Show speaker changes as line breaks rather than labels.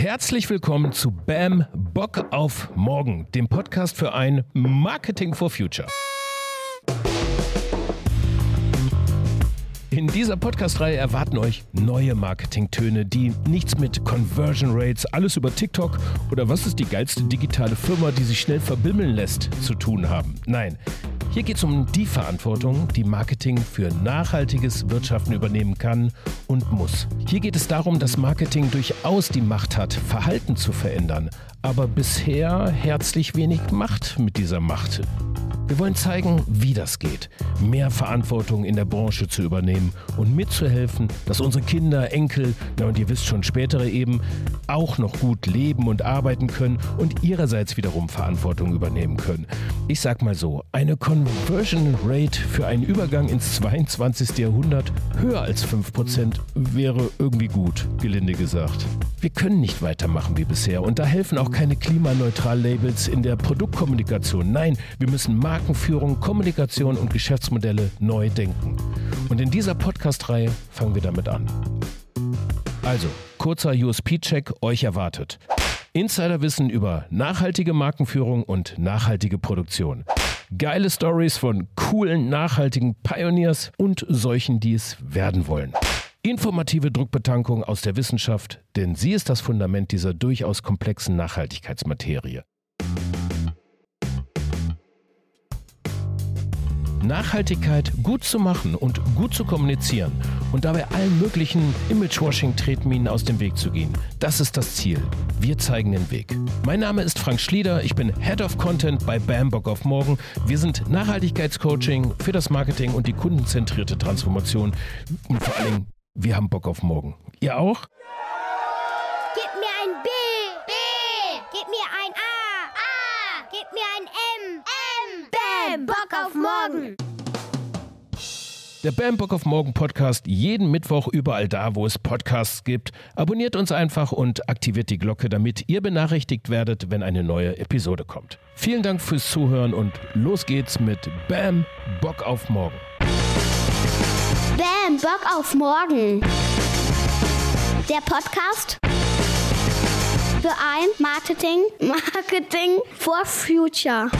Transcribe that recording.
Herzlich willkommen zu BAM Bock auf Morgen, dem Podcast für ein Marketing for Future. In dieser Podcast-Reihe erwarten euch neue Marketingtöne, die nichts mit Conversion Rates, alles über TikTok oder was ist die geilste digitale Firma, die sich schnell verbimmeln lässt, zu tun haben. Nein, hier geht es um die Verantwortung, die Marketing für nachhaltiges Wirtschaften übernehmen kann und muss. Hier geht es darum, dass Marketing durchaus die Macht hat, Verhalten zu verändern, aber bisher herzlich wenig Macht mit dieser Macht. Wir wollen zeigen, wie das geht, mehr Verantwortung in der Branche zu übernehmen und mitzuhelfen, dass unsere Kinder, Enkel, na und ihr wisst schon spätere eben, auch noch gut leben und arbeiten können und ihrerseits wiederum Verantwortung übernehmen können. Ich sag mal so, eine Conversion Rate für einen Übergang ins 22. Jahrhundert höher als 5% wäre irgendwie gut, gelinde gesagt. Wir können nicht weitermachen wie bisher und da helfen auch keine Klimaneutral-Labels in der Produktkommunikation. Nein, wir müssen Marken Markenführung, Kommunikation und Geschäftsmodelle neu denken. Und in dieser Podcast-Reihe fangen wir damit an. Also, kurzer USP-Check euch erwartet. Insiderwissen über nachhaltige Markenführung und nachhaltige Produktion. Geile Stories von coolen, nachhaltigen Pioneers und solchen, die es werden wollen. Informative Druckbetankung aus der Wissenschaft, denn sie ist das Fundament dieser durchaus komplexen Nachhaltigkeitsmaterie. Nachhaltigkeit gut zu machen und gut zu kommunizieren und dabei allen möglichen Image-Washing-Tretminen aus dem Weg zu gehen. Das ist das Ziel. Wir zeigen den Weg. Mein Name ist Frank Schlieder, ich bin Head of Content bei Bambock auf Morgen. Wir sind Nachhaltigkeitscoaching für das Marketing und die kundenzentrierte Transformation und vor Dingen, wir haben Bock auf morgen. Ihr auch?
Gib mir ein B. B. Gib mir ein A. A. Gib mir ein. M. Bam. Bock auf morgen.
Der Bam Bock auf Morgen Podcast jeden Mittwoch überall da, wo es Podcasts gibt. Abonniert uns einfach und aktiviert die Glocke, damit ihr benachrichtigt werdet, wenn eine neue Episode kommt. Vielen Dank fürs Zuhören und los geht's mit Bam Bock auf Morgen.
Bam. Bock auf morgen. Der Podcast für ein Marketing, Marketing for Future.